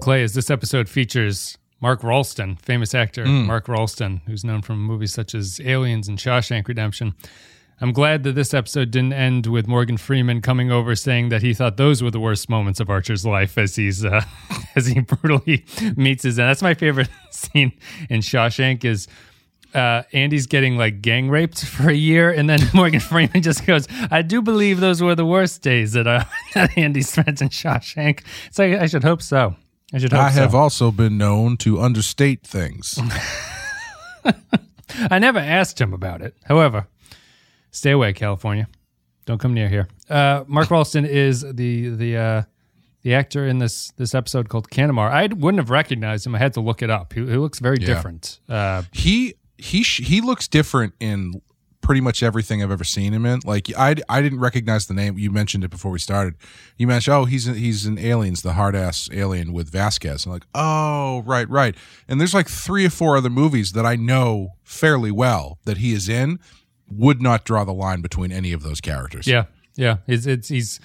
Clay, as this episode features Mark Rolston, famous actor Hmm. Mark Rolston, who's known from movies such as Aliens and Shawshank Redemption. I'm glad that this episode didn't end with Morgan Freeman coming over saying that he thought those were the worst moments of Archer's life as he's uh, as he brutally meets his end. That's my favorite scene in Shawshank is uh, Andy's getting like gang raped for a year, and then Morgan Freeman just goes, "I do believe those were the worst days that, uh, that Andy spent in Shawshank." So I, I should hope so. I I have so. also been known to understate things. I never asked him about it. However, stay away, California. Don't come near here. Uh, Mark Rolston is the the uh, the actor in this this episode called Canamar. I wouldn't have recognized him. I had to look it up. He, he looks very different. Uh, he he sh- he looks different in pretty much everything I've ever seen him in. Like I I didn't recognize the name. You mentioned it before we started. You mentioned oh he's in, he's in Aliens, the hard ass alien with Vasquez. I'm like oh right right. And there's like three or four other movies that I know fairly well that he is in. Would not draw the line between any of those characters. Yeah, yeah. It's, it's he's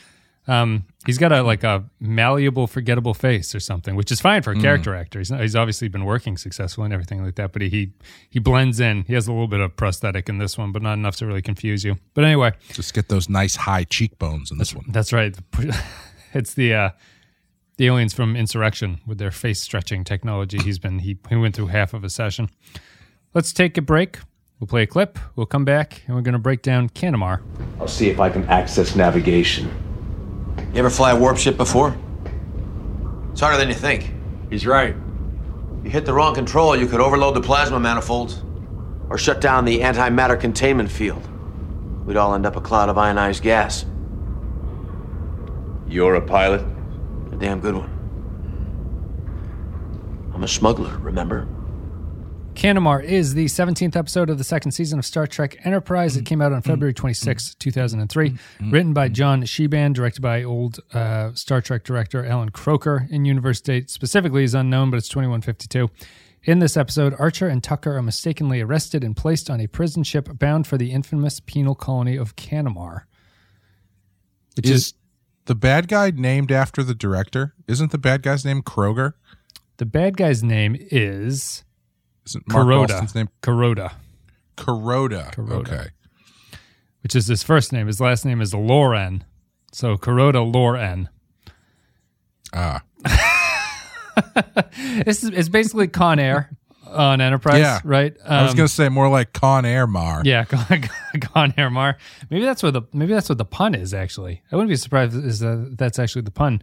um he's got a like a malleable, forgettable face or something, which is fine for a character actor. He's not, he's obviously been working successfully and everything like that, but he, he he blends in. He has a little bit of prosthetic in this one, but not enough to really confuse you. But anyway, Just get those nice high cheekbones in this one. that's right. It's the uh the aliens from Insurrection with their face stretching technology. He's been he he went through half of a session. Let's take a break. We'll play a clip. We'll come back and we're going to break down Canamar. I'll see if I can access navigation. You ever fly a warp ship before? It's harder than you think. He's right. You hit the wrong control, you could overload the plasma manifolds or shut down the antimatter containment field. We'd all end up a cloud of ionized gas. You're a pilot? A damn good one. I'm a smuggler, remember? Canamar is the 17th episode of the second season of Star Trek Enterprise. It came out on mm-hmm. February 26, mm-hmm. 2003. Mm-hmm. Written by John Shiban, directed by old uh, Star Trek director Allan Kroeker. In universe date specifically is unknown, but it's 2152. In this episode, Archer and Tucker are mistakenly arrested and placed on a prison ship bound for the infamous penal colony of Canamar. Which is, Is the bad guy named after the director? Isn't the bad guy's name Kroger? the bad guy's name is Isn't Mark Kuroda. Rolston's name Kuroda. Kuroda? Kuroda. Okay. which is his first name. His last name is Loren. So Kuroda Loren. Ah, This is it's basically Con Air on Enterprise, Yeah. right? I was Um, gonna say more like Con Air Mar. yeah, Con, Con Air Mar. Maybe that's what the maybe that's what the pun is. Actually, I wouldn't be surprised if is uh, that's actually the pun.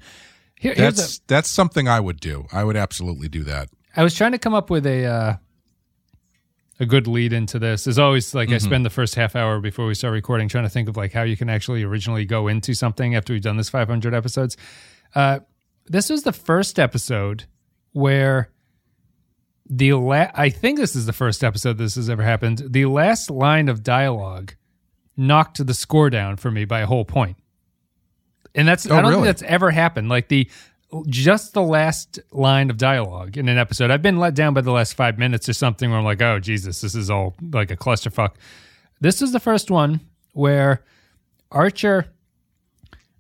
Here, That's a, that's something I would do. I would absolutely do that. I was trying to come up with a uh, a good lead into this. As always, like I spend the first half hour before we start recording trying to think of like how you can actually originally go into something after we've done this 500 episodes. Uh, this was the first episode where the la- I think this is the first episode this has ever happened. The last line of dialogue knocked the score down for me by a whole point. And that's Oh, I don't really? think that's ever happened. Like the just the last line of dialogue in an episode. I've been let down by the last five minutes or something where I'm like, oh Jesus, this is all like a clusterfuck. This is the first one where Archer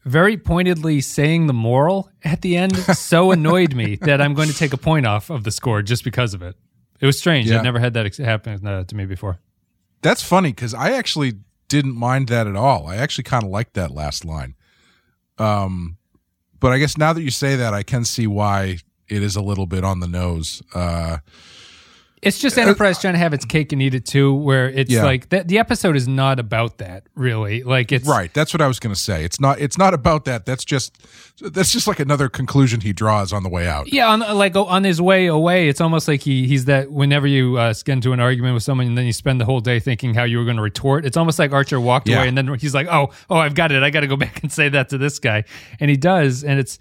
very pointedly saying the moral at the end so annoyed me that I'm going to take a point off of the score just because of it. It was strange. Yeah. I'd never had that happen uh, to me before. That's funny because I actually didn't mind that at all. I actually kind of liked that last line. Um, but I guess now that you say that, I can see why it is a little bit on the nose. Uh, It's just Enterprise trying to have its cake and eat it too, where it's Yeah. like that. The episode is not about that, really. Like it's right. That's what I was going to say. It's not. It's not about that. That's just. That's just like another conclusion he draws on the way out. Yeah, on like on his way away, it's almost like he he's that. Whenever you uh, get into an argument with someone, and then you spend the whole day thinking how you were going to retort, it's almost like Archer walked Yeah. away, and then he's like, "Oh, oh, I've got it. I got to go back and say that to this guy," and he does, and it's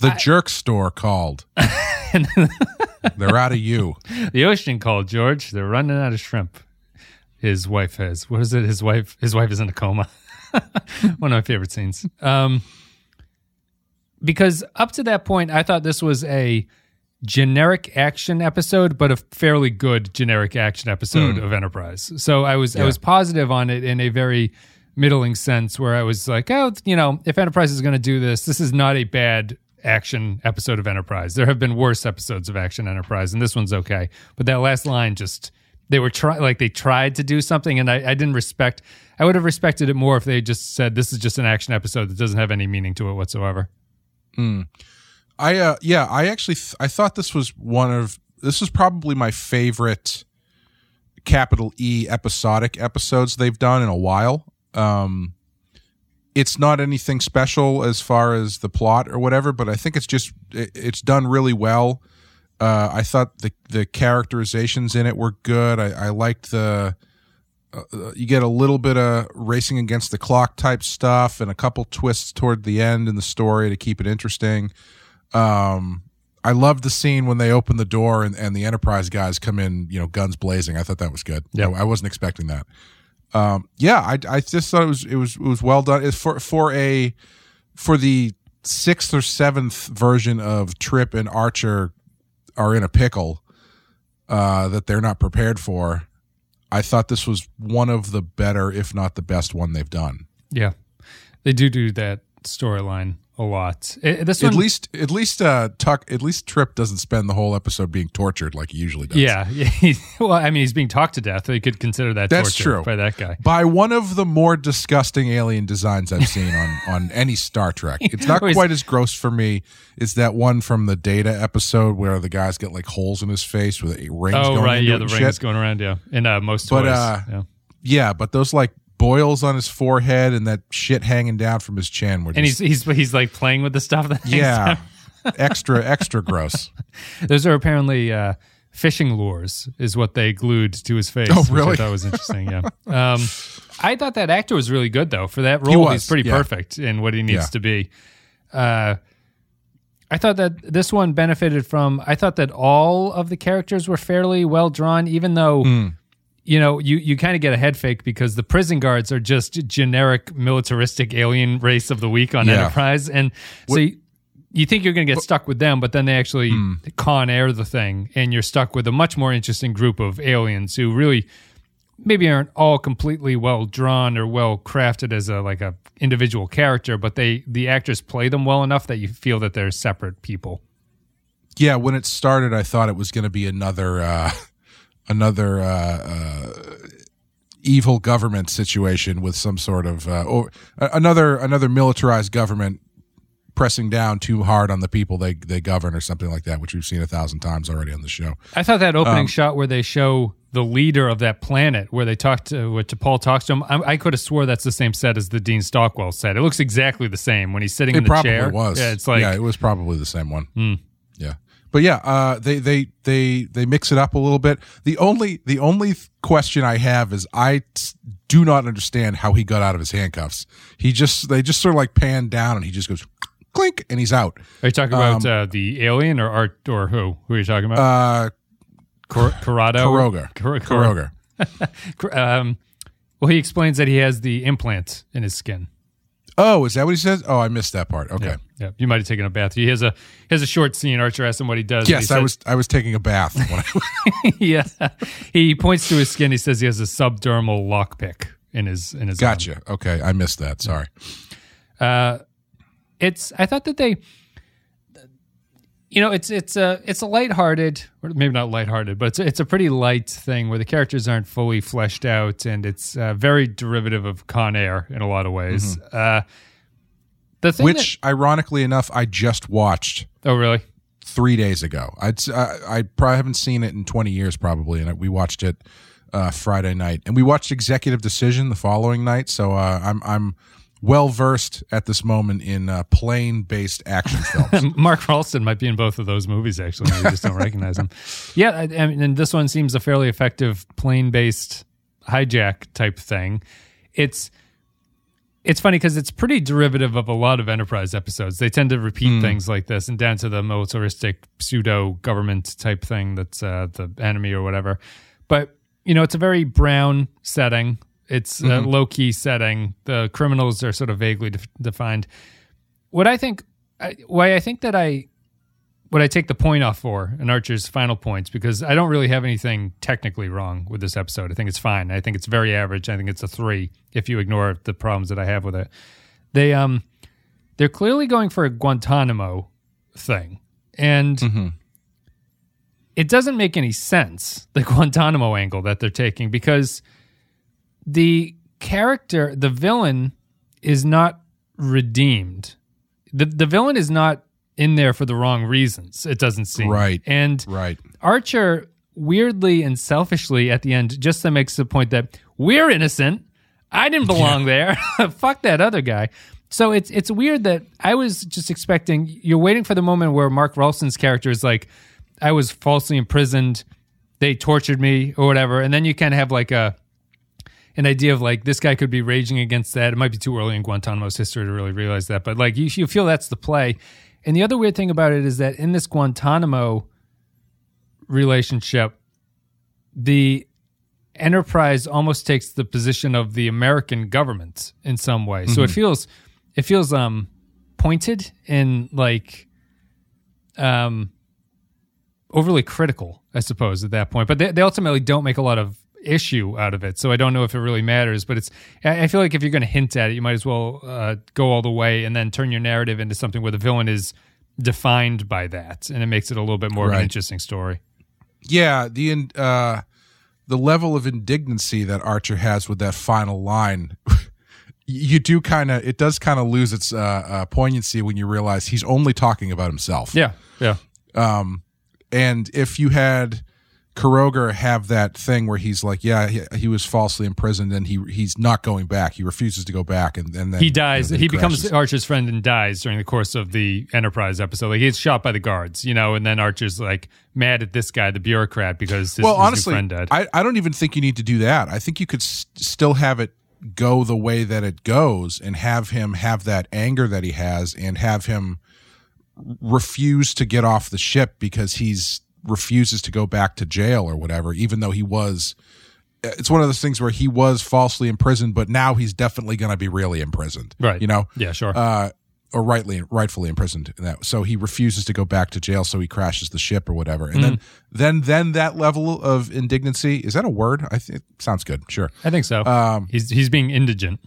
The jerk store called. They're out of you. the ocean called George. They're running out of shrimp. His wife has what is it? His wife. His wife is in a coma. One of my favorite scenes. Um, because up to that point, I thought this was a generic action episode, but a fairly good generic action episode of Enterprise. So I was I was positive on it in a very middling sense, where I was like, oh, you know, if Enterprise is going to do this, this is not a bad action episode of Enterprise. There have been worse episodes of Action Enterprise, and this one's okay. But that last line just they were try like they tried to do something, and I, I didn't respect. I would have respected it more if they just said this is just an action episode that doesn't have any meaning to it whatsoever. I uh yeah, I actually th- I thought this was one of this is probably my favorite capital E episodic episodes they've done in a while. Um it's not anything special as far as the plot or whatever, but I think it's just it, it's done really well. Uh, I thought the the characterizations in it were good. I, I liked the uh, you get a little bit of racing against the clock type stuff and a couple twists toward the end in the story to keep it interesting. Um, I loved the scene when they open the door and, and the Enterprise guys come in, you know, guns blazing. I thought that was good. Yep. I, I wasn't expecting that. Um, yeah, I, I just thought it was it was it was well done. It's for for a for the sixth or seventh version of Trip and Archer are in a pickle uh, that they're not prepared for. I thought this was one of the better, if not the best one they've done. Yeah, they do do that storyline a lot. Eh, this At least, at least, uh, Tuck, at least Trip doesn't spend the whole episode being tortured like he usually does. yeah, yeah. well, I mean, he's being talked to death. You could consider that That's torture true. by that guy. by one of the more disgusting alien designs I've seen on on any Star Trek. It's not quite as gross for me. It's that one from the Data episode where the guy's got like holes in his face with rings Oh, going right, yeah, the and rings shit. going around, yeah, in uh, most But, toys. uh, yeah. Yeah, but those like boils on his forehead and that shit hanging down from his chin and he's he's he's like playing with the stuff. That yeah, extra extra gross. those are apparently uh, fishing lures, is what they glued to his face. Oh, really? I thought was interesting. Yeah, um, I thought that actor was really good though for that role. was, he's pretty yeah. perfect in what he needs Yeah. to be. Uh, I thought that this one benefited from. I thought that all of the characters were fairly well drawn, even though Hmm. You know you you kind of get a head fake because the prison guards are just generic militaristic alien race of the week on Yeah. Enterprise, and so. You, you think you're going to get stuck with them, but then they actually Hmm. con air the thing, and you're stuck with a much more interesting group of aliens who really maybe aren't all completely well drawn or well crafted as a like a individual character, but they the actors play them well enough that you feel that they're separate people. Yeah, when it started, I thought it was going to be another uh, another uh, uh, evil government situation with some sort of uh, or another another militarized government pressing down too hard on the people they they govern or something like that, which we've seen a thousand times already on the show. I thought that Um, opening shot where they show the leader of that planet, where they talk to, where T'Pol talks to him, I, I could have swore that's the same set as the Dean Stockwell set. It looks exactly the same when he's sitting in the chair. was. Yeah, it's like yeah, it was probably the same one. Yeah, but yeah, uh, they they they they mix it up a little bit. The only the only question I have is I t- do not understand how he got out of his handcuffs. He just they just sort of like pan down and he just goes clink and he's out. Are you talking about uh, the alien or art or who? Who are you talking about? Um, Uh, Cor- Corrado? Karoga, Cor- Cor- Karoga. um, well, he explains that he has the implant in his skin. Oh, is that what he says? Oh, I missed that part. Okay. Yeah, yeah. You might have taken a bath. He has a he has a short scene. Archer asks him what he does. and he Yes, I says- was I was taking a bath. When I, yeah. He points to his skin. He says he has a subdermal lockpick in his in his. arm. gotcha. Okay, I missed that. Sorry. Uh, it's. I thought that they. You know, it's it's a it's a lighthearted, or maybe not lighthearted, but it's a, it's a pretty light thing where the characters aren't fully fleshed out, and it's uh, very derivative of Con Air in a lot of ways. Uh, the thing Which, ironically enough, I just watched oh really? three days ago. I'd I, I probably haven't seen it in twenty years, probably, and we watched it uh, Friday night, and we watched Executive Decision the following night. So uh, I'm I'm well versed at this moment in uh, plane based action films. Mark Rolston might be in both of those movies. Actually, we just don't recognize him. Yeah, I, I mean, and this one seems a fairly effective plane-based hijack type thing. It's it's funny because it's pretty derivative of a lot of Enterprise episodes. They tend to repeat things like this, and down to the militaristic pseudo government type thing that's uh, the enemy or whatever. But you know, it's a very brown setting. It's a low key setting. The criminals are sort of vaguely def- defined what I think, I, why I think that I, what I take the point off for in Archer's final points because I don't really have anything technically wrong with this episode. I think it's fine. I think it's very average. I think it's a three if you ignore the problems that I have with it. They um, they're clearly going for a Guantanamo thing. And it doesn't make any sense, the Guantanamo angle that they're taking, because the character, the villain, is not redeemed. The the villain is not in there for the wrong reasons, it doesn't seem. Right. And Right. Archer weirdly and selfishly at the end just makes the point that we're innocent. I didn't belong there. Fuck that other guy. So it's it's weird that I was just expecting you're waiting for the moment where Mark Rolston's character is like, I was falsely imprisoned, they tortured me or whatever, and then you kind of have like a an idea of like this guy could be raging against that. It might be too early in Guantanamo's history to really realize that, but like you, you feel that's the play. And the other weird thing about it is that in this Guantanamo relationship, the enterprise almost takes the position of the American government in some way. So it feels it feels um pointed and like um overly critical, I suppose, at that point. But they, they ultimately don't make a lot of issue out of it. So I don't know if it really matters. But it's I feel like if you're going to hint at it, you might as well uh, go all the way and then turn your narrative into something where the villain is defined by that, and it makes it a little bit more of an interesting story. Yeah, the in- uh, the level of indignancy that Archer has with that final line, you do kind of it does kind of lose its uh, uh, poignancy when you realize he's only talking about himself. Yeah, yeah. Um, and if you had Kuroger have that thing where he's like, yeah, he, he was falsely imprisoned and he he's not going back. He refuses to go back, and, and then he dies. then he becomes. Archer's friend and dies during the course of the Enterprise episode. Like he gets shot by the guards, you know, and then Archer's like mad at this guy, the bureaucrat, because his, well, his honestly, friend died. I, I don't even think you need to do that. I think you could s- still have it go the way that it goes and have him have that anger that he has and have him refuse to get off the ship because he's refuses to go back to jail or whatever, even though he was. It's one of those things where he was falsely imprisoned, but now he's definitely going to be really imprisoned. Right. You know? yeah, sure. uh, or rightly rightfully imprisoned in that. So he refuses to go back to jail, so he crashes the ship or whatever. And then then then that level of indignancy is that a word? I think sounds good. Sure. I think so. um, he's he's being indigent.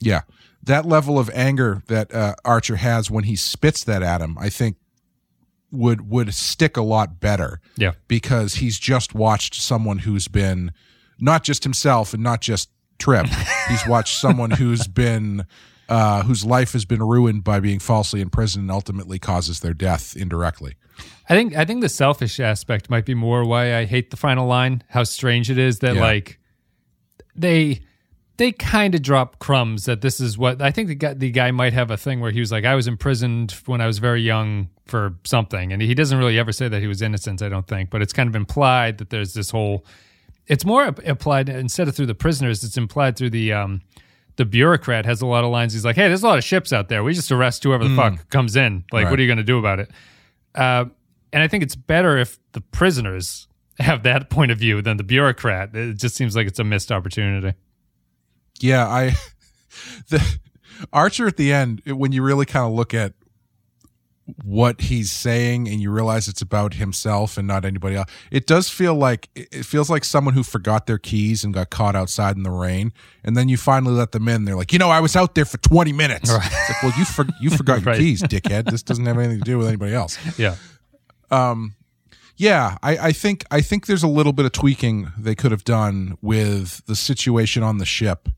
Yeah. That level of anger that uh, Archer has when he spits that at him, I think would would stick a lot better Yeah. because he's just watched someone who's been not just himself and not just Trip. he's watched someone who's been uh, whose life has been ruined by being falsely imprisoned and ultimately causes their death indirectly. I think I think the selfish aspect might be more why I hate the final line. How strange it is that Yeah. like they they kind of drop crumbs that this is what I think the guy the guy might have a thing where he was like I was imprisoned when I was very young for something. And he doesn't really ever say that he was innocent I don't think but it's kind of implied that there's this whole it's more applied instead of through the prisoners it's implied through the um the bureaucrat has a lot of lines. He's like hey there's a lot of ships out there. We just arrest whoever the fuck comes in. Like what are you going to do about it? Uh, and I think it's better if the prisoners have that point of view than the bureaucrat. It just seems like it's a missed opportunity. Yeah, I the Archer at the end when you really kind of look at what he's saying and you realize it's about himself and not anybody else. It does feel like it feels like someone who forgot their keys and got caught outside in the rain and then you finally let them in. They're like, "You know, I was out there for 20 minutes." Right. It's like, "Well, you for, you forgot your Right. keys, dickhead. This doesn't have anything to do with anybody else." Yeah. Um, Yeah, I, I think I think there's a little bit of tweaking they could have done with the situation on the ship.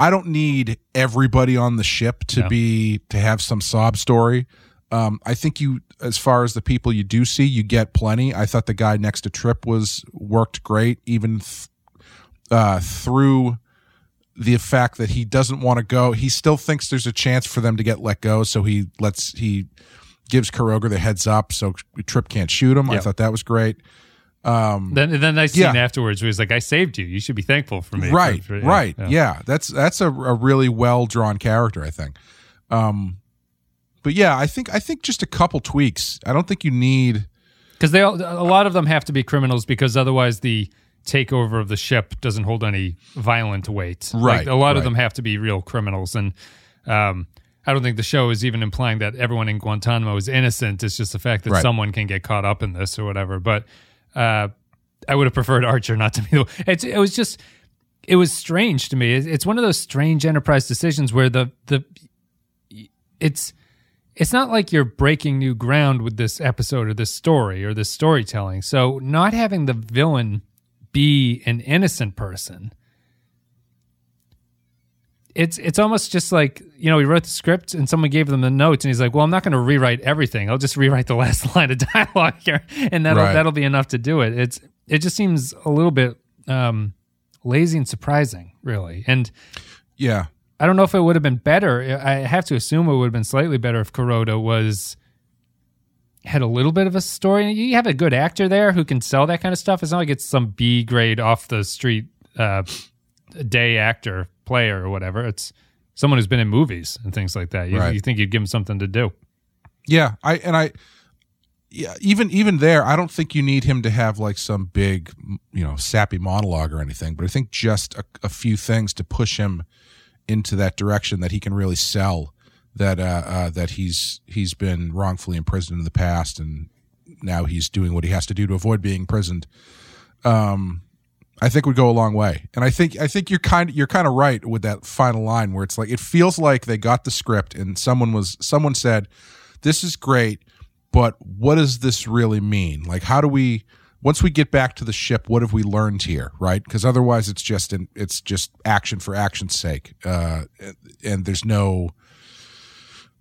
I don't need everybody on the ship to No. be to have some sob story. Um, I think you, as far as the people you do see, you get plenty. I thought the guy next to Trip was worked great, even th- uh, through the fact that he doesn't want to go. He still thinks there's a chance for them to get let go, so he lets he gives Kuroger the heads up so Trip can't shoot him. I thought that was great. Um, Then then nice scene Yeah. afterwards where he's like, "I saved you. You should be thankful for me." Right, For- for- right, yeah. That's that's a, a really well drawn character, I think. Um, but yeah, I think I think just a couple tweaks. I don't think you need. Because they all, a lot of them have to be criminals because otherwise the takeover of the ship doesn't hold any violent weight. Like, Right, a lot of them have to be real criminals, and um, I don't think the show is even implying that everyone in Guantanamo is innocent. It's just the fact that Right. someone can get caught up in this or whatever. But uh, I would have preferred Archer not to be. the It's, it was just it was strange to me. It's one of those strange enterprise decisions where the the it's it's not like you're breaking new ground with this episode or this story or this storytelling. So not having the villain be an innocent person it's it's almost just like you know he wrote the script and someone gave them the notes and he's like well i'm not going to rewrite everything. I'll just rewrite the last line of dialogue here. And that'll Right. that'll be enough to do it. It's it just seems a little bit um lazy and surprising really. And Yeah. i don't know if it would have been better. I have to assume it would have been slightly better if Kuroda was had a little bit of a story. You have a good actor there who can sell that kind of stuff. It's not like it's some b grade off the street uh day actor player or whatever it's someone who's been in movies and things like that you, Right. you think you'd give him something to do Yeah, I and I yeah, even even there, I don't think you need him to have like some big, you know, sappy monologue or anything, but I think just a, a few things to push him into that direction that he can really sell that uh, uh that he's he's been wrongfully imprisoned in the past and now he's doing what he has to do to avoid being imprisoned. Um I think would go a long way. And I think I think you're kind you're kind of right with that final line where it's like it feels like they got the script and someone was someone said this is great, but what does this really mean? Like how do we once we get back to the ship, what have we learned here, right? Because otherwise it's just an it's just action for action's sake. Uh and there's no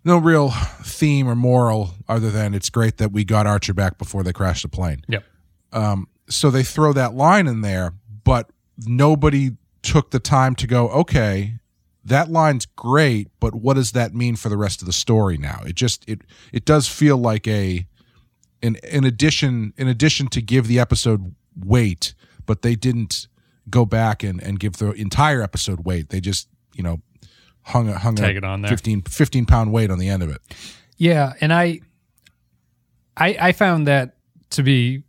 no real theme or moral other than it's great that we got Archer back before they crashed the plane yep so they throw that line in there, but nobody took the time to go, okay, that line's great, but what does that mean for the rest of the story now? It just it it does feel like a in in addition in addition to give the episode weight, but they didn't go back and, and give the entire episode weight. They just, you know, hung a hung Tag a it on there. 15, 15 pound weight on the end of it. Yeah, and I, I, I found that to be.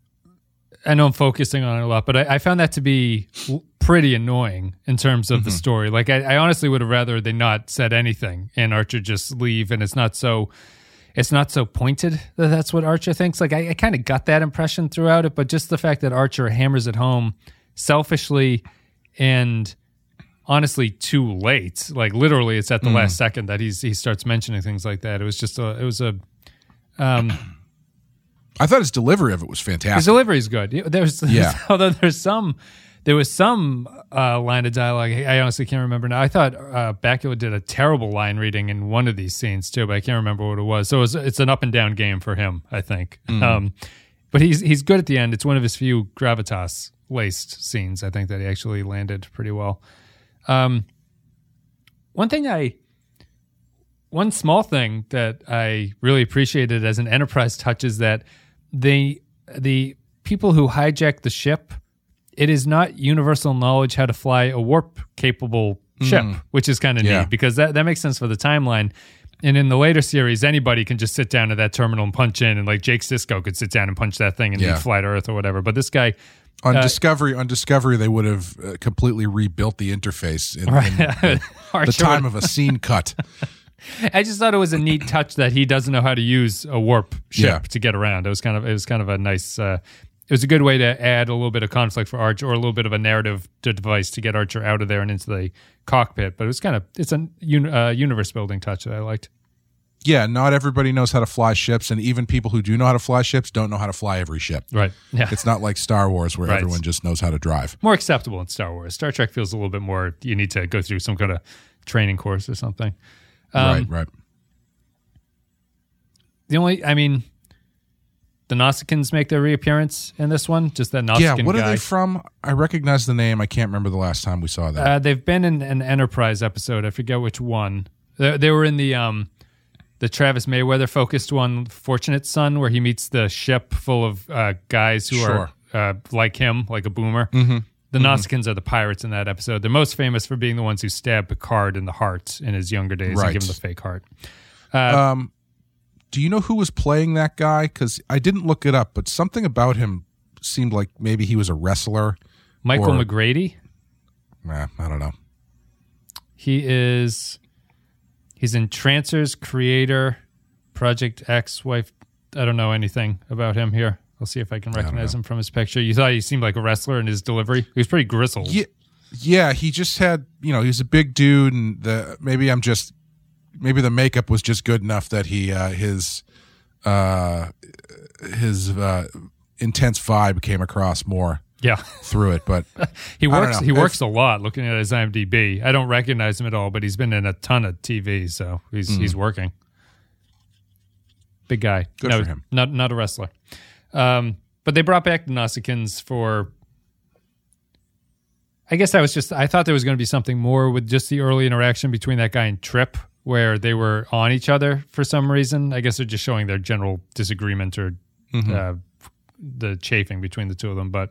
I know I'm focusing on it a lot, but I, I found that to be pretty annoying in terms of the mm-hmm. story. Like, I, I honestly would have rather they not said anything and Archer just leave, and it's not so, it's not so pointed that that's what Archer thinks. Like, I, I kind of got that impression throughout it, but just the fact that Archer hammers it home selfishly and honestly too late. Like literally, it's at the mm. last second that he's he starts mentioning things like that. It was just a it was a um, I thought his delivery of it was fantastic. his delivery is good. There's Yeah. although there's some there was some uh, line of dialogue I honestly can't remember now. I thought uh, Bakula did a terrible line reading in one of these scenes too, but I can't remember what it was. So it was, it's an up and down game for him, I think. Um, but he's he's good at the end. It's one of his few gravitas laced scenes. I think that he actually landed pretty well. Um, one thing I one small thing that I really appreciated as an enterprise touch is that the the people who hijack the ship, it is not universal knowledge how to fly a warp capable ship, which is kind of Yeah. neat because that, that makes sense for the timeline. And in the later series, anybody can just sit down at that terminal and punch in, and like Jake Sisko could sit down and punch that thing and Yeah. fly to Earth or whatever. But this guy, on Discovery, on Discovery, they would have uh, completely rebuilt the interface in, in the, the time of a scene cut. I just thought it was a neat touch that he doesn't know how to use a warp ship Yeah. to get around. It was kind of it was kind of a nice. Uh, it was a good way to add a little bit of conflict for Archer, or a little bit of a narrative device to get Archer out of there and into the cockpit. But it was kind of it's a un, uh, universe building touch that I liked. Yeah, not everybody knows how to fly ships, and even people who do know how to fly ships don't know how to fly every ship. Right. Yeah. It's not like Star Wars where Right. everyone just knows how to drive. more acceptable in Star Wars. Star Trek feels a little bit more. You need to go through some kind of training course or something. Um, right, right. The only, I mean, the Nausicaans make their reappearance in this one. Just that Nausicaan Yeah, what guy. are they from? I recognize the name. I can't remember the last time we saw that. Uh, they've been in an Enterprise episode. I forget which one. They, they were in the um, the Travis Mayweather focused one, Fortunate Son, where he meets the ship full of uh, guys who Sure. are uh, like him, like a boomer. Mm-hmm. The Nausicaans are the pirates in that episode. They're most famous for being the ones who stabbed Picard in the heart in his younger days Right. and give him the fake heart. um, do you know who was playing that guy? Because I didn't look it up, but something about him seemed like maybe he was a wrestler. Michael Or- McGrady. Nah, I don't know. He is. He's in Trancers, Creator, Project X, Wife. I don't know anything about him here. I'll see if I can recognize him from his picture. You thought he seemed like a wrestler in his delivery. He was pretty grizzled. Yeah, yeah. He just had, you know, he was a big dude, and the maybe I'm just maybe the makeup was just good enough that he uh, his uh, his uh, intense vibe came across more Yeah. through it. But He I works he works a lot looking at his IMDb. I don't recognize him at all, but he's been in a ton of TV, so he's Hmm. he's working. Big guy. Good no, for him. Not not a wrestler. Um, but they brought back the Nausicaans for I guess that was just I thought there was going to be something more with just the early interaction between that guy and Trip where they were on each other for some reason. I guess they're just showing their general disagreement or Mm-hmm. uh, the chafing between the two of them, but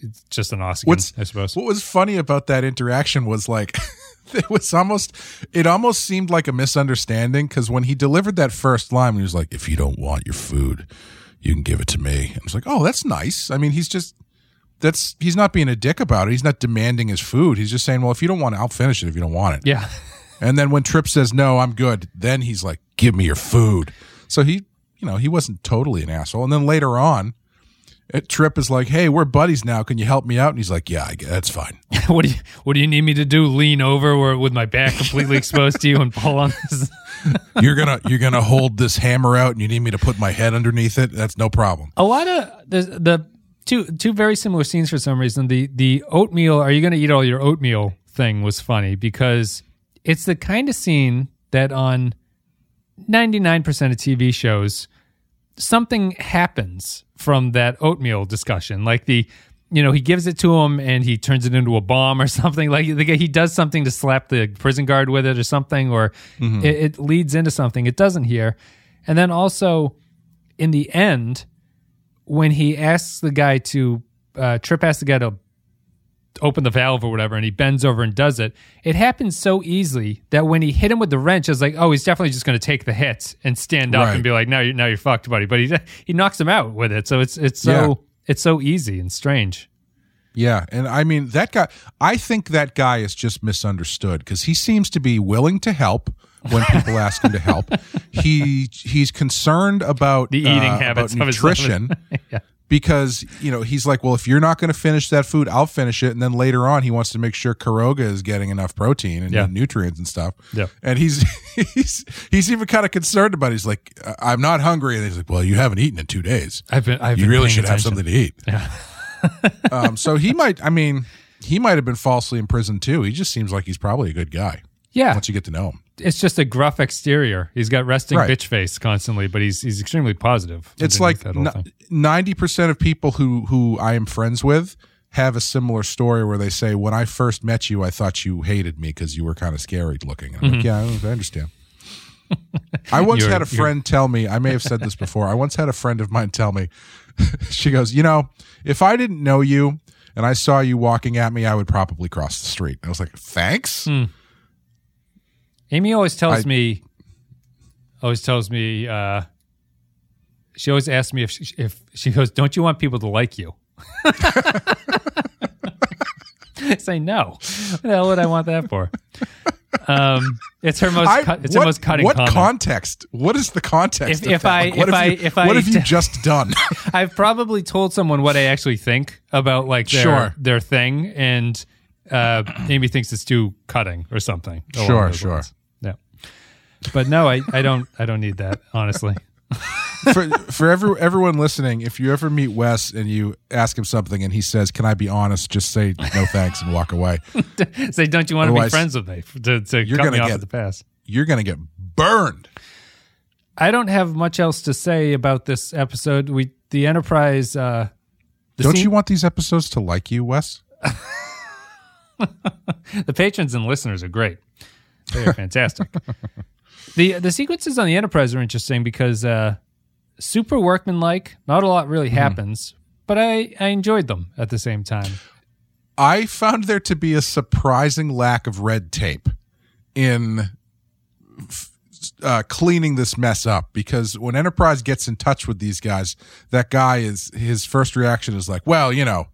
it's just an What's- I suppose. what was funny about that interaction was like it was almost it almost seemed like a misunderstanding because when he delivered that first line, he was like, "If you don't want your food, you can give it to me." And I was like, "Oh, that's nice." I mean, he's just that's he's not being a dick about it. He's not demanding his food. He's just saying, "Well, if you don't want it, I'll finish it. If you don't want it." Yeah. And then when Trip says no, I'm good. Then he's like, "Give me your food." So he, you know, he wasn't totally an asshole. And then later on, uh, Trip is like, "Hey, we're buddies now. Can you help me out?" And he's like, "Yeah, that's fine." what do you What do you need me to do? Lean over where, with my back completely exposed to you and pull on this? You're gonna you're gonna hold this hammer out, and you need me to put my head underneath it. That's no problem. A lot of the the two two very similar scenes for some reason. The the oatmeal. Are you to eat all your oatmeal? Thing was funny because it's the kind of scene that on ninety nine percent of TV shows something happens from that oatmeal discussion. Like the, you know, he gives it to him and he turns it into a bomb or something. Like the guy, he does something to slap the prison guard with it or something, or it, it leads into something. It doesn't here. And then also in the end, when he asks the guy to, uh, Trip asks the guy to open the valve or whatever, and he bends over and does it. It happens so easily that when he hit him with the wrench, I was like, oh, he's definitely just going to take the hit and stand up Right. and be like, now you're now you're fucked, buddy. But he he knocks him out with it, so it's it's so Yeah. It's so easy and strange. Yeah, and I mean that guy. I think that guy is just misunderstood because he seems to be willing to help when people ask him to help. He he's concerned about The eating uh, habits about of his nutrition. Yeah. Because you know he's like, well, if you're not going to finish that food, I'll finish it. And then later on, he wants to make sure Karoga is getting enough protein and Yeah. nutrients and stuff. Yeah. And he's he's he's even kind of concerned about. it. He's like, I'm not hungry, and he's like, well, you haven't eaten in two days. I've been I've you been really should have something to eat. Yeah. um, so he might. I mean, he might have been falsely imprisoned too. He just seems like he's probably a good guy Yeah, once you get to know him. It's just a gruff exterior. He's got resting Right. bitch face constantly, but he's he's extremely positive. It's like that whole thing. ninety percent of people who who I am friends with have a similar story where they say, "When I first met you, I thought you hated me because you were kind of scary looking." And I'm like, "Yeah, I I understand." I once had a friend tell me. I may have said this before. I once had a friend of mine tell me. she goes, "You know, if I didn't know you." And I saw you walking at me, I would probably cross the street. I was like, "Thanks." Hmm. Amy always tells I- me, always tells me, uh, she always asks me if she, if she goes, "Don't you want people to like you?" I say no. What the hell would I want that for? Um, it's her most. I- cut it's what, her most cutting what comment. context? What is the context? If- if that? I- Like, if I- you, if I what have you just done? I've probably told someone what I actually think about like their Sure. their thing, and uh, Amy thinks it's too cutting or something. Sure, sure. lines. But no, I, I don't I don't need that honestly. for for every, everyone listening, if you ever meet Wes and you ask him something and he says, "Can I be honest?" Just say no thanks and walk away. Say, don't you want to be friends with me to, to you're cut gonna me off get- at the pass? You're gonna get burned. I don't have much else to say about this episode. We the Enterprise. Uh, the Don't scene- you want these episodes to like you, Wes? the patrons and listeners are great. They are fantastic. The The sequences on the Enterprise are interesting because uh, super workmanlike. Not a lot really happens, but I I enjoyed them at the same time. I found there to be a surprising lack of red tape in uh, cleaning this mess up because when Enterprise gets in touch with these guys, that guy is his first reaction is like, "Well, you know,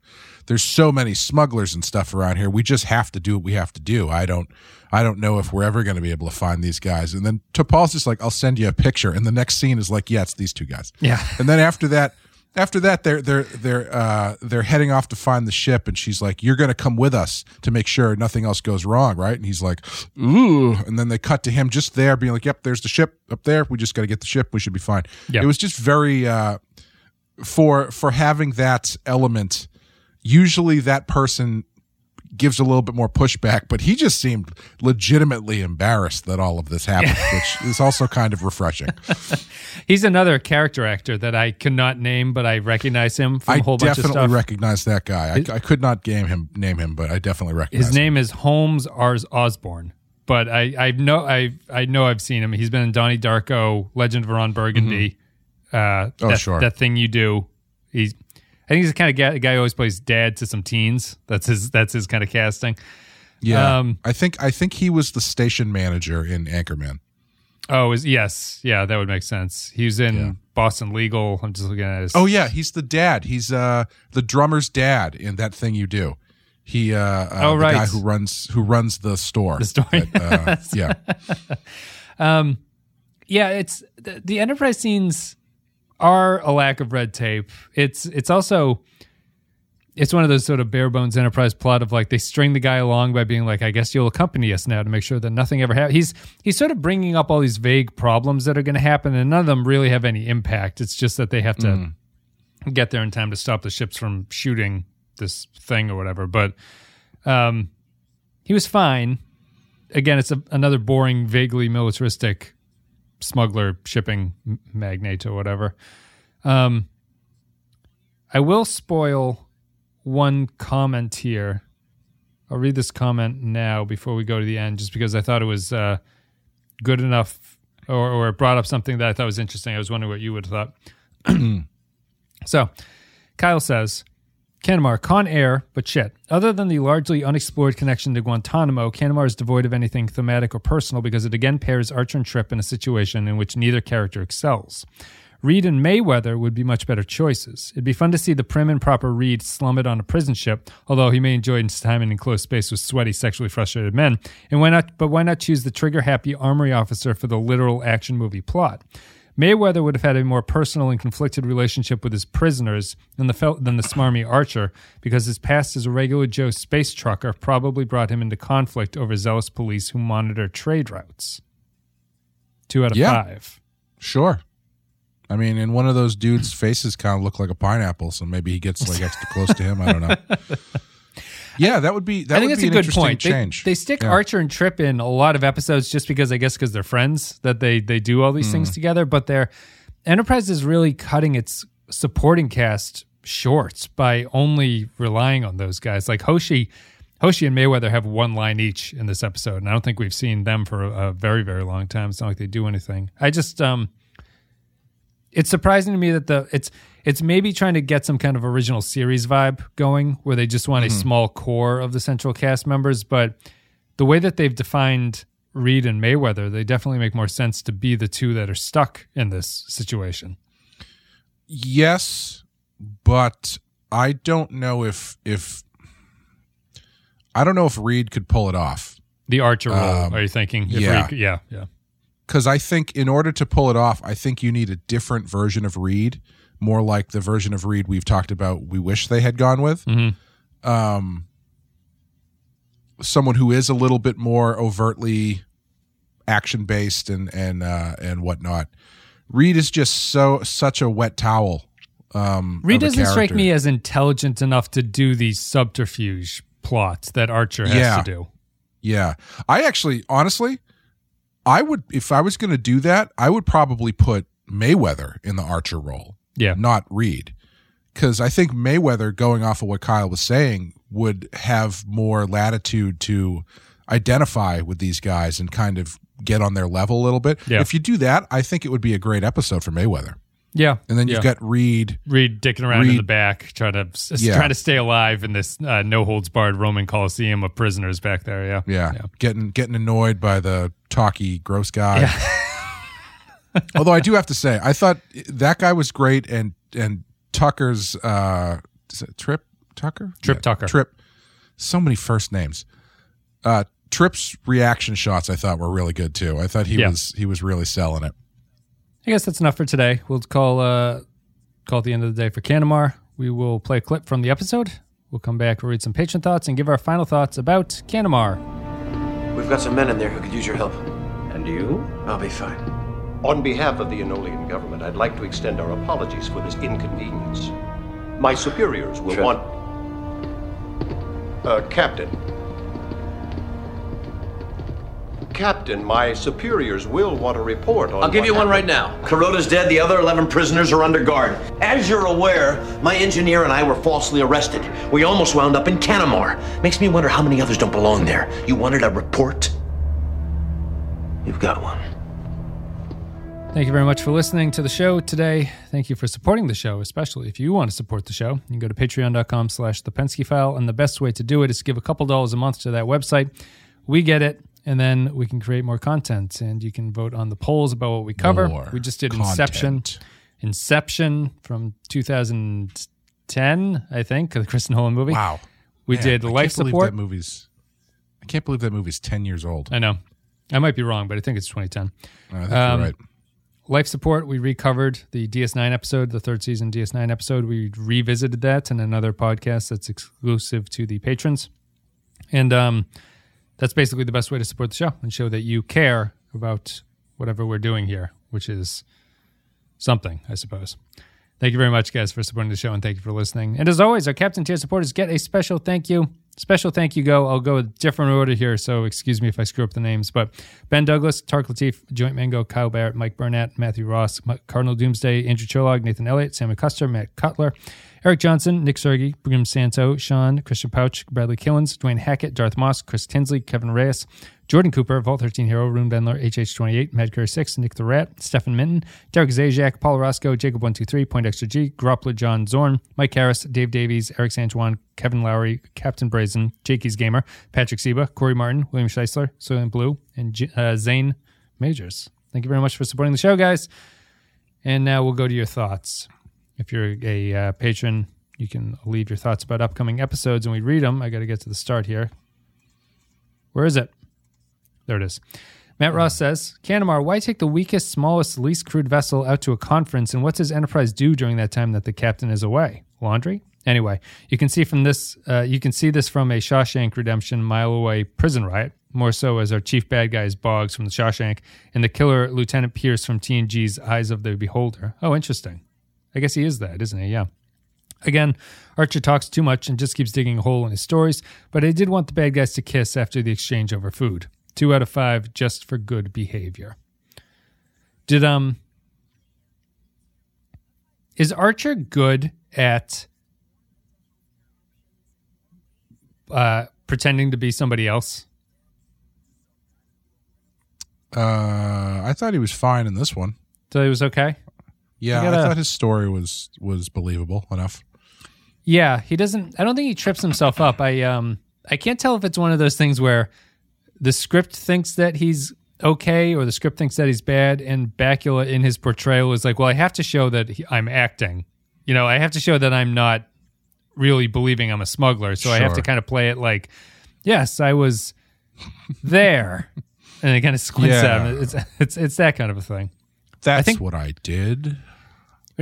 there's so many smugglers and stuff around here. We just have to do what we have to do. I don't, I don't know if we're ever going to be able to find these guys." And then T'Pol's just like, "I'll send you a picture," and the next scene is like, "Yeah, it's these two guys." Yeah. And then after that, after that they're they're they're uh they're heading off to find the ship and she's like you're gonna come with us to make sure nothing else goes wrong right and he's like ooh and then they cut to him just there being like yep there's the ship up there we just gotta get the ship we should be fine Yeah. it was just very uh for for having that element usually that person gives a little bit more pushback but he just seemed legitimately embarrassed that all of this happened which is also kind of refreshing He's another character actor that I cannot name, but I recognize him from I a whole bunch of stuff. I definitely recognize that guy. I, I could not game him, name him, but I definitely recognize His him. name is Holmes Ars Osborne, but I, I know I I know I've seen him. He's been in Donnie Darko, Legend of Ron Burgundy. Uh, Oh, that, sure. that thing you do. He's I think he's the kind of guy, guy who always plays dad to some teens. That's his that's his kind of casting. Yeah, um, I think I think he was the station manager in Anchorman. Oh, is yes, yeah, that would make sense. He was in Boston Legal. I'm just looking at his. Oh yeah, he's the dad. He's uh the drummer's dad in that thing you do. He uh, uh Oh, the right. guy who runs who runs the store. The store. That, uh, yeah, yeah, it's the, the enterprise scenes are a lack of red tape. It's it's also it's one of those sort of bare bones enterprise plot of like they string the guy along by being like, I guess you'll accompany us now to make sure that nothing ever happens. He's he's sort of bringing up all these vague problems that are going to happen, and none of them really have any impact. It's just that they have to get there in time to stop the ships from shooting this thing or whatever. But um, he was fine. Again, it's a, another boring, vaguely militaristic smuggler shipping magnate or whatever. Um, I will spoil one comment here. I'll read this comment now before we go to the end, just because I thought it was uh, good enough, or, or it brought up something that I thought was interesting. I was wondering what you would have thought. so, Kyle says, Canamar, Con Air, but shit. Other than the largely unexplored connection to Guantanamo, Canamar is devoid of anything thematic or personal because it again pairs Archer and Trip in a situation in which neither character excels. Reed and Mayweather would be much better choices. It'd be fun to see the prim and proper Reed slum it on a prison ship, although he may enjoy his time in enclosed space with sweaty, sexually frustrated men. And why not? But why not choose the trigger-happy armory officer for the literal action movie plot? Mayweather would have had a more personal and conflicted relationship with his prisoners than the fel- than the smarmy Archer, because his past as a regular Joe space trucker probably brought him into conflict over zealous police who monitor trade routes. Two out of Yeah. five. sure. I mean, and one of those dudes' faces kind of look like a pineapple, so maybe he gets like extra close to him. I don't know. Yeah, that would be. That I think would that's be a good point. They, change. they stick Yeah. Archer and Trip in a lot of episodes just because I guess because they're friends that they they do all these Hmm. things together. But their Enterprise is really cutting its supporting cast short by only relying on those guys. Like Hoshi, Hoshi and Mayweather have one line each in this episode, and I don't think we've seen them for a, a very very long time. It's not like they do anything. I just um, it's surprising to me that the it's it's maybe trying to get some kind of original series vibe going where they just want a small core of the central cast members but the way that they've defined Reed and Mayweather they definitely make more sense to be the two that are stuck in this situation. Yes but i don't know if if i don't know if reed could pull it off. The Archer role are you thinking? Um, yeah. Reed- yeah yeah because i think in order to pull it off i think you need a different version of reed more like the version of reed we've talked about we wish they had gone with. Um someone who is a little bit more overtly action based and and uh and whatnot. Reed is just so such a wet towel um Reed doesn't strike me as intelligent enough to do these subterfuge plots that Archer has Yeah. to do. Yeah. I actually, honestly, I would, if I was going to do that, I would probably put Mayweather in the Archer role, yeah not Reed. Because I think Mayweather, going off of what Kyle was saying, would have more latitude to identify with these guys and kind of get on their level a little bit. Yeah. If you do that, I think it would be a great episode for Mayweather. Yeah And then you've got Reed. Reed dicking around in the back, trying to Yeah. trying to stay alive in this uh, no holds barred Roman Coliseum of prisoners back there. Yeah, Yeah, getting getting annoyed by the talky gross guy. Although I do have to say, I thought that guy was great, and and Tucker's uh, is it Trip Tucker Trip Tucker. Trip. So many first names. Uh, Trip's reaction shots I thought were really good too. I thought he Yeah. was he was really selling it. I guess that's enough for today. We'll call uh, call it the end of the day for Canamar. We will play a clip from the episode. We'll come back, we'll read some patron thoughts, and give our final thoughts about Canamar. We've got some men in there who could use your help. And you? I'll be fine. On behalf of the Enolian government, I'd like to extend our apologies for this inconvenience. My superiors will Sure. want. Uh, Captain. Captain, my superiors will want a report on. I'll give what you one right now. Kuroda's dead. The other 11 prisoners are under guard. As you're aware, my engineer and I were falsely arrested. We almost wound up in Canamar. Makes me wonder how many others don't belong there. You wanted a report? You've got one. Thank you very much for listening to the show today. Thank you for supporting the show, especially if you want to support the show. You can go to patreon.com slash the Pensky file, and the best way to do it is to give a couple dollars a month to that website. We get it, and then we can create more content, and you can vote on the polls about what we cover. More we just did Inception. content. Inception from 2010, I think, the Chris Nolan movie. Wow. We Man, did I life can't support. That movie's. I can't believe that movie's ten years old. I know. I might be wrong, but I think it's 2010. I think Um, you're right. Life support, we recovered the DS9 episode, the third season DS9 episode. We revisited that in another podcast that's exclusive to the patrons. And um, that's basically the best way to support the show and show that you care about whatever we're doing here, which is something, I suppose. Thank you very much, guys, for supporting the show and thank you for listening. And as always, our Captain Tier supporters get a special thank you. Special thank you go. I'll go a different order here, so excuse me if I screw up the names. But Ben Douglas, Tark Latif, Joint Mango, Kyle Barrett, Mike Burnett, Matthew Ross, Cardinal Doomsday, Andrew Cholog, Nathan Elliott, Sammy Custer, Matt Cutler, Eric Johnson, Nick Sergi, Brim Santo, Sean, Christian Pouch, Bradley Killens, Dwayne Hackett, Darth Moss, Chris Tinsley, Kevin Reyes, Jordan Cooper, Vault 13 Hero, Rune Bendler, HH28, Mad Curry 6, Nick the Rat, Stefan Minton, Derek Zajac, Paul Roscoe, Jacob123, Point Extra G, Groppler John Zorn, Mike Harris, Dave Davies, Eric Sanjuan, Kevin Lowry, Captain Brazen, Jakey's Gamer, Patrick Seba, Corey Martin, William Scheisler, Soylent Blue, and uh, Zane Majors. Thank you very much for supporting the show, guys. And now we'll go to your thoughts. If you're a uh, patron, you can leave your thoughts about upcoming episodes and we read them. I got to get to the start here. Where is it? There it is. Matt Ross says, Canamar, why take the weakest, smallest, least crewed vessel out to a conference? And what's his enterprise do during that time that the captain is away? Laundry? Anyway, you can see from this, uh, you can see this from a Shawshank Redemption mile away prison riot. More so as our chief bad guy is Boggs from the Shawshank, and the killer Lieutenant Pierce from TNG's Eyes of the Beholder. Oh, interesting. I guess he is that, isn't he? Yeah. Again, Archer talks too much and just keeps digging a hole in his stories, but I did want the bad guys to kiss after the exchange over food. Two out of five just for good behavior. Did um is Archer good at uh pretending to be somebody else? Uh, I thought he was fine in this one. So he was okay? Yeah, gotta- I thought his story was was believable enough. Yeah, he doesn't. I don't think he trips himself up. I um, I can't tell if it's one of those things where the script thinks that he's okay or the script thinks that he's bad, and Bakula in his portrayal is like, well, I have to show that he, I'm acting. You know, I have to show that I'm not really believing I'm a smuggler, so I have to kind of play it like, yes, I was there, and it kind of squints Yeah. at him. It's it's it's that kind of a thing. That's think- what I did.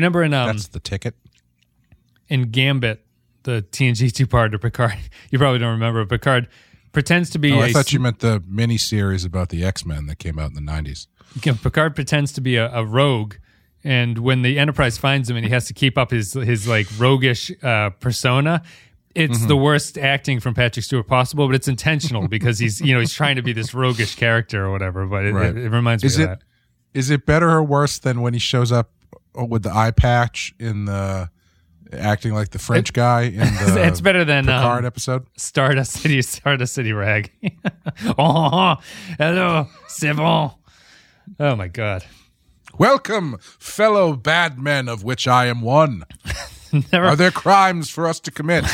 Remember in um, That's the ticket. in Gambit, the TNG two part of Picard. You probably don't remember. Picard pretends to be. Oh, a I thought you meant the mini series about the X Men that came out in the nineties. Picard pretends to be a, a rogue, and when the Enterprise finds him, and he has to keep up his his like roguish uh, persona. It's Mm-hmm. the worst acting from Patrick Stewart possible, but it's intentional because he's you know he's trying to be this roguish character or whatever. But it, Right. it, it reminds Is me it of that. is it better or worse than when he shows up with the eye patch in the acting like the French guy in the It's better than Picard um, episode? Stardust City, Stardust City rag. oh, hello, c'est bon. Oh my god. Welcome, fellow bad men of which I am one. Never Are there crimes for us to commit?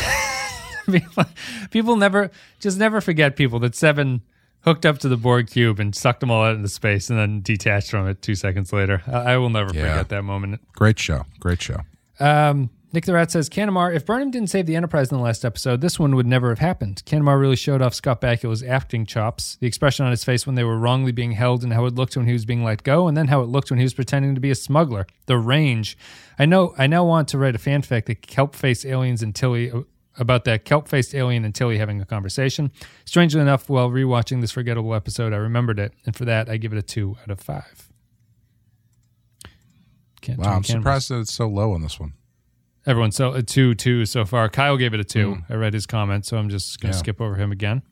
people, people never just never forget people that seven hooked up to the Borg cube and sucked them all out into space and then detached from it two seconds later. I, I will never Yeah. forget that moment. Great show. Great show. Um, Nick the Rat says, Canamar, if Burnham didn't save the Enterprise in the last episode, this one would never have happened. Canamar really showed off Scott Bakula's acting chops, the expression on his face when they were wrongly being held, and how it looked when he was being let go, and then how it looked when he was pretending to be a smuggler. The range. I know. I now want to write a fanfic that kelp face aliens and Tilly about that kelp faced alien and Tilly having a conversation. Strangely enough, while rewatching this forgettable episode, I remembered it, and for that, I give it a two out of five. Can't Wow, I'm surprised that it's so low on this one. Everyone, so a two, two so far. Kyle gave it a two. Hmm. I read his comment, so I'm just going to Yeah. skip over him again.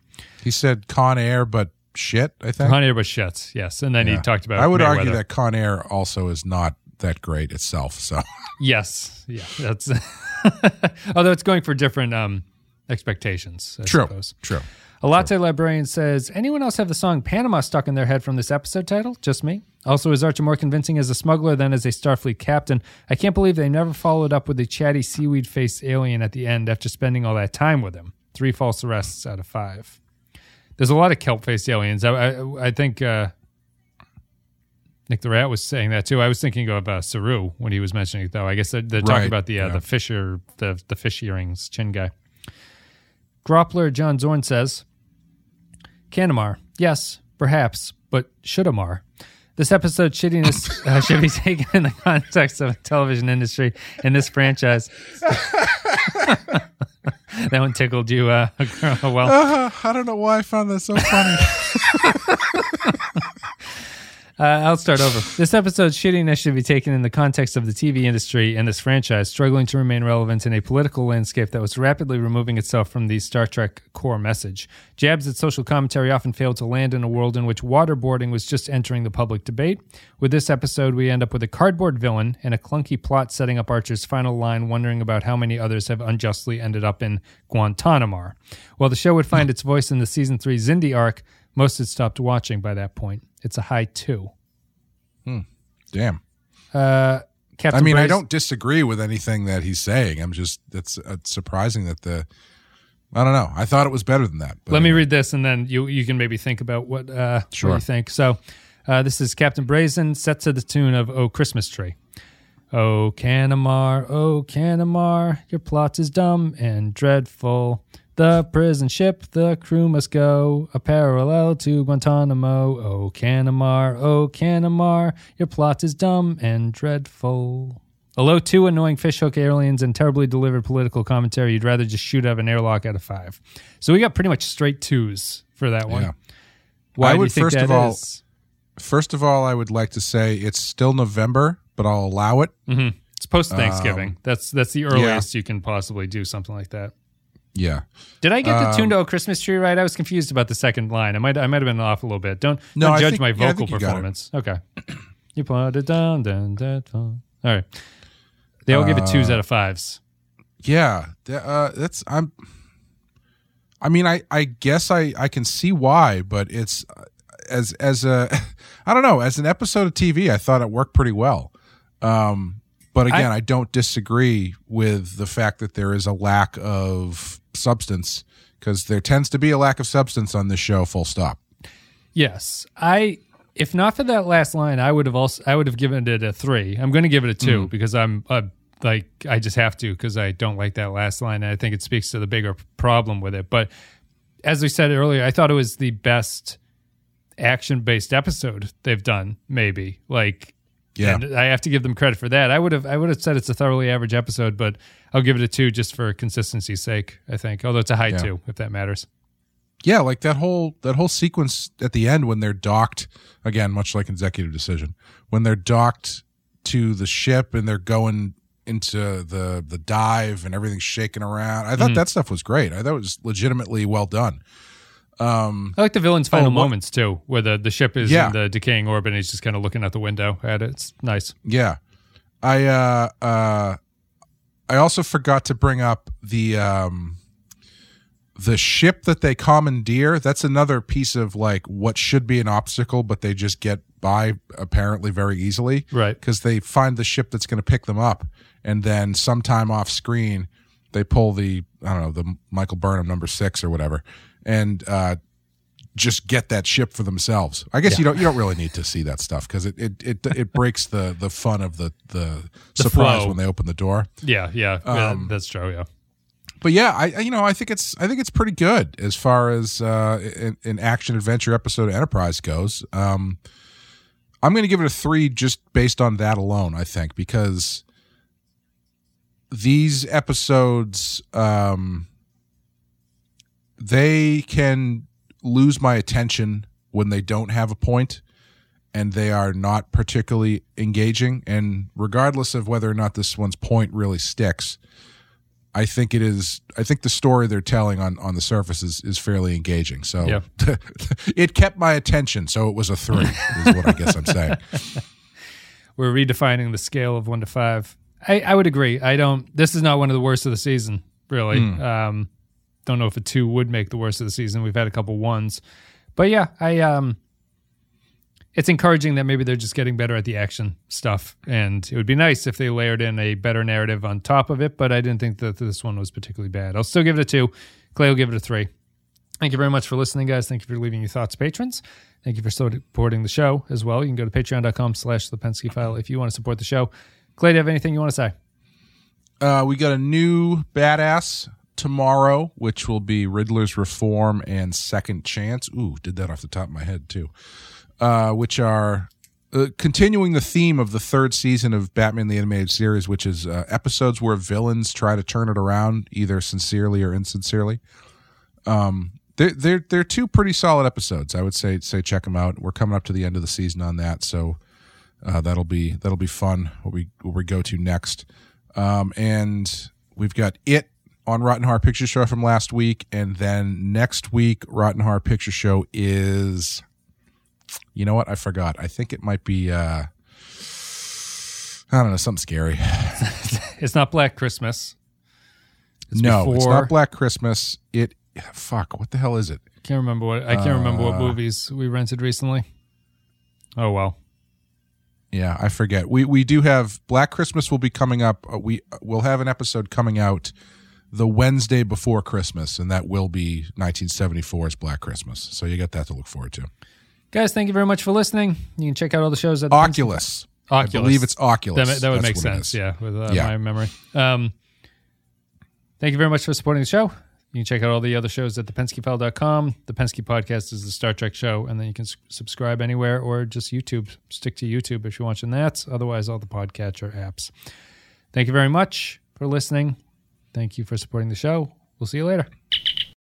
He said Con Air, but shit. I think. Con Air was shits, yes. And then he talked about I would argue that Con Air also is not that great itself. So Yes. Yeah. That's although it's going for different um expectations, I true, suppose. true. A latte librarian says, anyone else have the song Panama stuck in their head from this episode title? Just me. Also, is Archer more convincing as a smuggler than as a Starfleet captain? I can't believe they never followed up with the chatty seaweed faced alien at the end after spending all that time with him. Three false arrests out of five. There's a lot of kelp faced aliens. I, I, I think uh, Nick the Rat was saying that too. I was thinking of uh, Saru when he was mentioning it, though. I guess they're, they're talking Right, about the uh, yeah. the Fisher the the fish earrings chin guy. Groppler John Zorn says, Canamar, yes, perhaps, but Shudamar. This episode shittiness uh, should be taken in the context of the television industry in this franchise. that one tickled you, uh, well. Uh, I don't know why I found that so funny. Uh, I'll start over. This episode's shittiness should be taken in the context of the TV industry and this franchise struggling to remain relevant in a political landscape that was rapidly removing itself from the Star Trek core message. Jabs at social commentary often failed to land in a world in which waterboarding was just entering the public debate. With this episode, we end up with a cardboard villain and a clunky plot setting up Archer's final line, wondering about how many others have unjustly ended up in Guantanamo. While the show would find its voice in the season three Xindi arc, most had stopped watching by that point. It's a high two. Damn. Uh, Captain I mean, I don't disagree with anything that he's saying. I'm just it's uh, surprising that the I don't know. I thought it was better than that. But Let me read this, and then you you can maybe think about what uh, Sure. what you think. So, uh, this is Captain Brazen, set to the tune of "Oh Christmas Tree." Oh Canamar, oh Canamar, your plot is dumb and dreadful. The prison ship, the crew must go a parallel to Guantanamo. Oh Canamar, oh Canamar, your plot is dumb and dreadful. Although two annoying fishhook aliens and terribly delivered political commentary, you'd rather just shoot out of an airlock out of five. So we got pretty much straight twos for that one. Yeah. Why I do you would think first that of all- is? First of all, I would like to say it's still November, but I'll allow it. It's post Thanksgiving. Um, that's that's the earliest you can possibly do something like that. Yeah. Did I get the Um, tune to "Oh Christmas Tree" right? I was confused about the second line. I might I might have been off a little bit. Don't No, don't judge think- my vocal think you got it. performance. Okay, you put it down, down, down, down. All right. They all give it Uh, twos out of fives. Yeah, uh, that's I'm. I mean, I I guess I I can see why, but it's uh, as as a I don't know as an episode of TV, I thought it worked pretty well. Um, but again, I, don't disagree with the fact that there is a lack of substance because there tends to be a lack of substance on this show. Full stop. Yes, I. If not for that last line, I would have also I would have given it a three. I'm going to give it a Mm. two because I'm uh, like I just have to because I don't like that last line and I think it speaks to the bigger problem with it. But as we said earlier, I thought it was the best action based episode they've done. Maybe like Yeah. and I have to give them credit for that. I would have I would have said it's a thoroughly average episode, but I'll give it a two just for consistency's sake. I think, although it's a high Yeah. two if that matters. Yeah, like that whole that whole sequence at the end when they're docked again, much like executive decision, when they're docked to the ship and they're going into the the dive and everything's shaking around. I thought Mm-hmm. that stuff was great. I thought it was legitimately well done. Um, I like the villain's final what- moments too, where the, the ship is Yeah. in the decaying orbit and he's just kind of looking out the window at it. It's nice. yeah, I uh, uh, I also forgot to bring up the um, the ship that they commandeer. That's another piece of like what should be an obstacle, but they just get by apparently very easily. Right. because they find the ship that's going to pick them up, and then sometime off screen they pull the I don't know the Michael Burnham number six or whatever, and uh, just get that ship for themselves. I guess you don't you don't really need to see that stuff because it, it it it breaks the the fun of the the, surprise flow. when they open the door. Yeah, yeah, yeah, Um, that's true. Yeah, But yeah, I you know I think it's I think it's pretty good as far as uh, an, an action adventure episode of Enterprise goes. Um, I'm going to give it a three just based on that alone. I think because these episodes um, they can lose my attention when they don't have a point and they are not particularly engaging and regardless of whether or not this one's point really sticks i think it is i think the story they're telling on on the surface is, is fairly engaging so Yeah. it kept my attention so it was a three is what i guess i'm saying we're redefining the scale of one to five. I, I would agree. I don't. This is not one of the worst of the season, really. Um, don't know if a two would make the worst of the season. We've had a couple ones, but yeah, I um, it's encouraging that maybe they're just getting better at the action stuff, and it would be nice if they layered in a better narrative on top of it. But I didn't think that this one was particularly bad. I'll still give it a two. Clay will give it a three. Thank you very much for listening, guys. Thank you for leaving your thoughts, patrons. Thank you for supporting the show as well. You can go to patreon.com slash the Pensky file if you want to support the show. Clay, do you have anything you want to say? Uh, we got a new badass tomorrow, which will be Riddler's Reform and Second Chance. Ooh, did that off the top of my head too. Uh, which are uh, continuing the theme of the third season of Batman the Animated Series, which is uh, episodes where villains try to turn it around, either sincerely or insincerely. Um, they're they're they're two pretty solid episodes. I would say say check them out. We're coming up to the end of the season on that, so uh, that'll be that'll be fun. What we what we go to next, um, and we've got it on Rotten Horror Picture Show from last week, and then next week Rotten Horror Picture Show is, you know what? I forgot. I think it might be. Uh, I don't know something scary. It's not Black Christmas. It's no, it's not Black Christmas. It fuck. What the hell is it? Can't remember what I can't remember Uh, what movies we rented recently. Oh well. Yeah, I forget. We we do have Black Christmas will be coming up. Uh, we will have an episode coming out the Wednesday before Christmas, and that will be 1974's Black Christmas. So you got that to look forward to. Guys, thank you very much for listening. You can check out all the shows at the Oculus. I Oculus. believe it's Oculus. That, that would That's make sense, yeah, with uh, Yeah. my memory. Um, thank you very much for supporting the show. You can check out all the other shows at thepenskyfile.com. The Pensky Podcast is the Star Trek show, and then you can s- subscribe anywhere or just YouTube. Stick to YouTube if you're watching that. Otherwise, all the podcatcher apps. Thank you very much for listening. Thank you for supporting the show. We'll see you later.